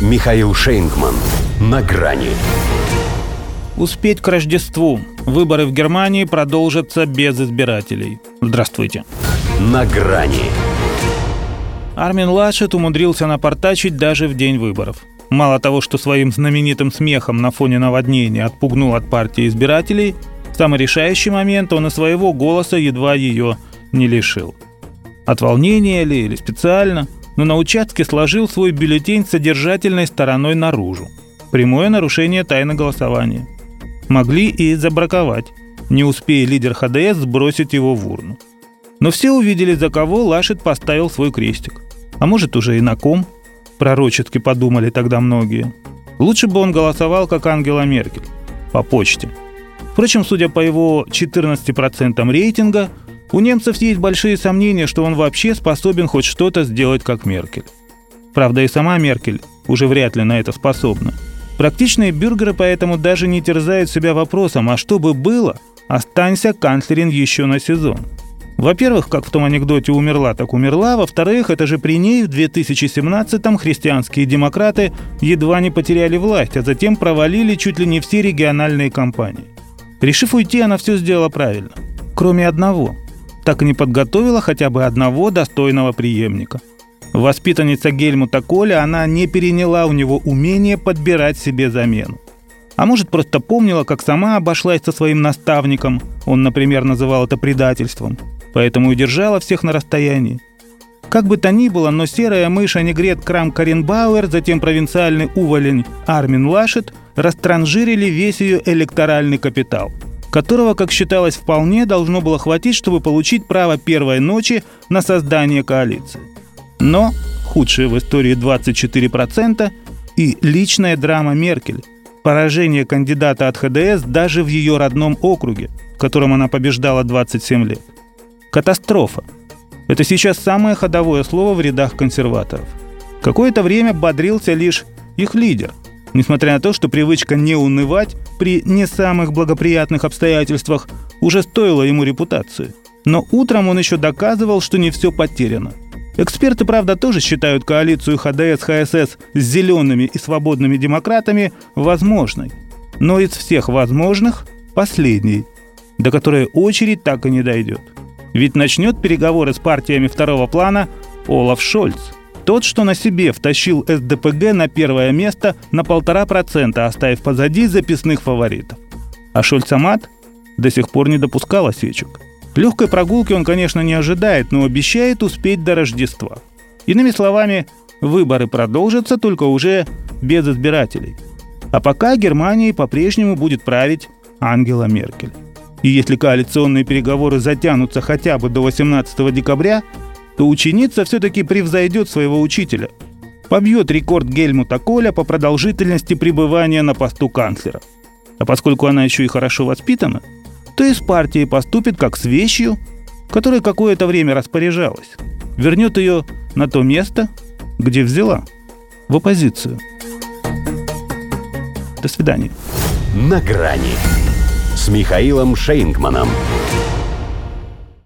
Михаил Шейнгман. На грани. Успеть к Рождеству. Выборы в Германии продолжатся без избирателей. Здравствуйте. На грани. Армин Лашет умудрился напортачить даже в день выборов. Мало того, что своим знаменитым смехом на фоне наводнения отпугнул от партии избирателей, в самый решающий момент он и своего голоса едва ее не лишил. От волнения ли или специально, но на участке сложил свой бюллетень содержательной стороной наружу. Прямое нарушение тайны голосования. Могли и забраковать, не успея лидер ХДС сбросить его в урну. Но все увидели, за кого Лашет поставил свой крестик. А может, уже и на ком? Пророчески подумали тогда многие. Лучше бы он голосовал, как Ангела Меркель. По почте. Впрочем, судя по его 14% рейтинга, у немцев есть большие сомнения, что он вообще способен хоть что-то сделать, как Меркель. Правда, и сама Меркель уже вряд ли на это способна. Практичные бюргеры поэтому даже не терзают себя вопросом, а что бы было, останься канцлерин еще на сезон. Во-первых, как в том анекдоте «умерла, так умерла», во-вторых, это же при ней в 2017-м христианские демократы едва не потеряли власть, а затем провалили чуть ли не все региональные кампании. Решив уйти, она все сделала правильно. Кроме одного – так и не подготовила хотя бы одного достойного преемника. Воспитанница Гельмута Коля, она не переняла у него умение подбирать себе замену. А может, просто помнила, как сама обошлась со своим наставником, он, например, называл это предательством, поэтому и держала всех на расстоянии. Как бы то ни было, но серая мышь Анегрет Крам Каренбауэр, затем провинциальный уволень Армин Лашет растранжирили весь ее электоральный капитал – которого, как считалось, вполне должно было хватить, чтобы получить право первой ночи на создание коалиции. Но худшие в истории 24% и личная драма Меркель, поражение кандидата от ХДС даже в ее родном округе, в котором она побеждала 27 лет. Катастрофа. Это сейчас самое ходовое слово в рядах консерваторов. Какое-то время бодрился лишь их лидер, Несмотря на то, что привычка не унывать при не самых благоприятных обстоятельствах уже стоила ему репутации. Но утром он еще доказывал, что не все потеряно. Эксперты, правда, тоже считают коалицию ХДС-ХСС с зелеными и свободными демократами возможной. Но из всех возможных – последней, до которой очередь так и не дойдет. Ведь начнет переговоры с партиями второго плана Олаф Шольц – тот, что на себе втащил СДПГ на первое место на полтора процента, оставив позади записных фаворитов. А Шольцамат до сих пор не допускал осечек. Легкой прогулки он, конечно, не ожидает, но обещает успеть до Рождества. Иными словами, выборы продолжатся, только уже без избирателей. А пока Германией по-прежнему будет править Ангела Меркель. И если коалиционные переговоры затянутся хотя бы до 18 декабря, то ученица все-таки превзойдет своего учителя. Побьет рекорд Гельмута Коля по продолжительности пребывания на посту канцлера. А поскольку она еще и хорошо воспитана, то из партии поступит как с вещью, которой какое-то время распоряжалась. Вернет ее на то место, где взяла. В оппозицию. До свидания. На грани с Михаилом Шейнгманом.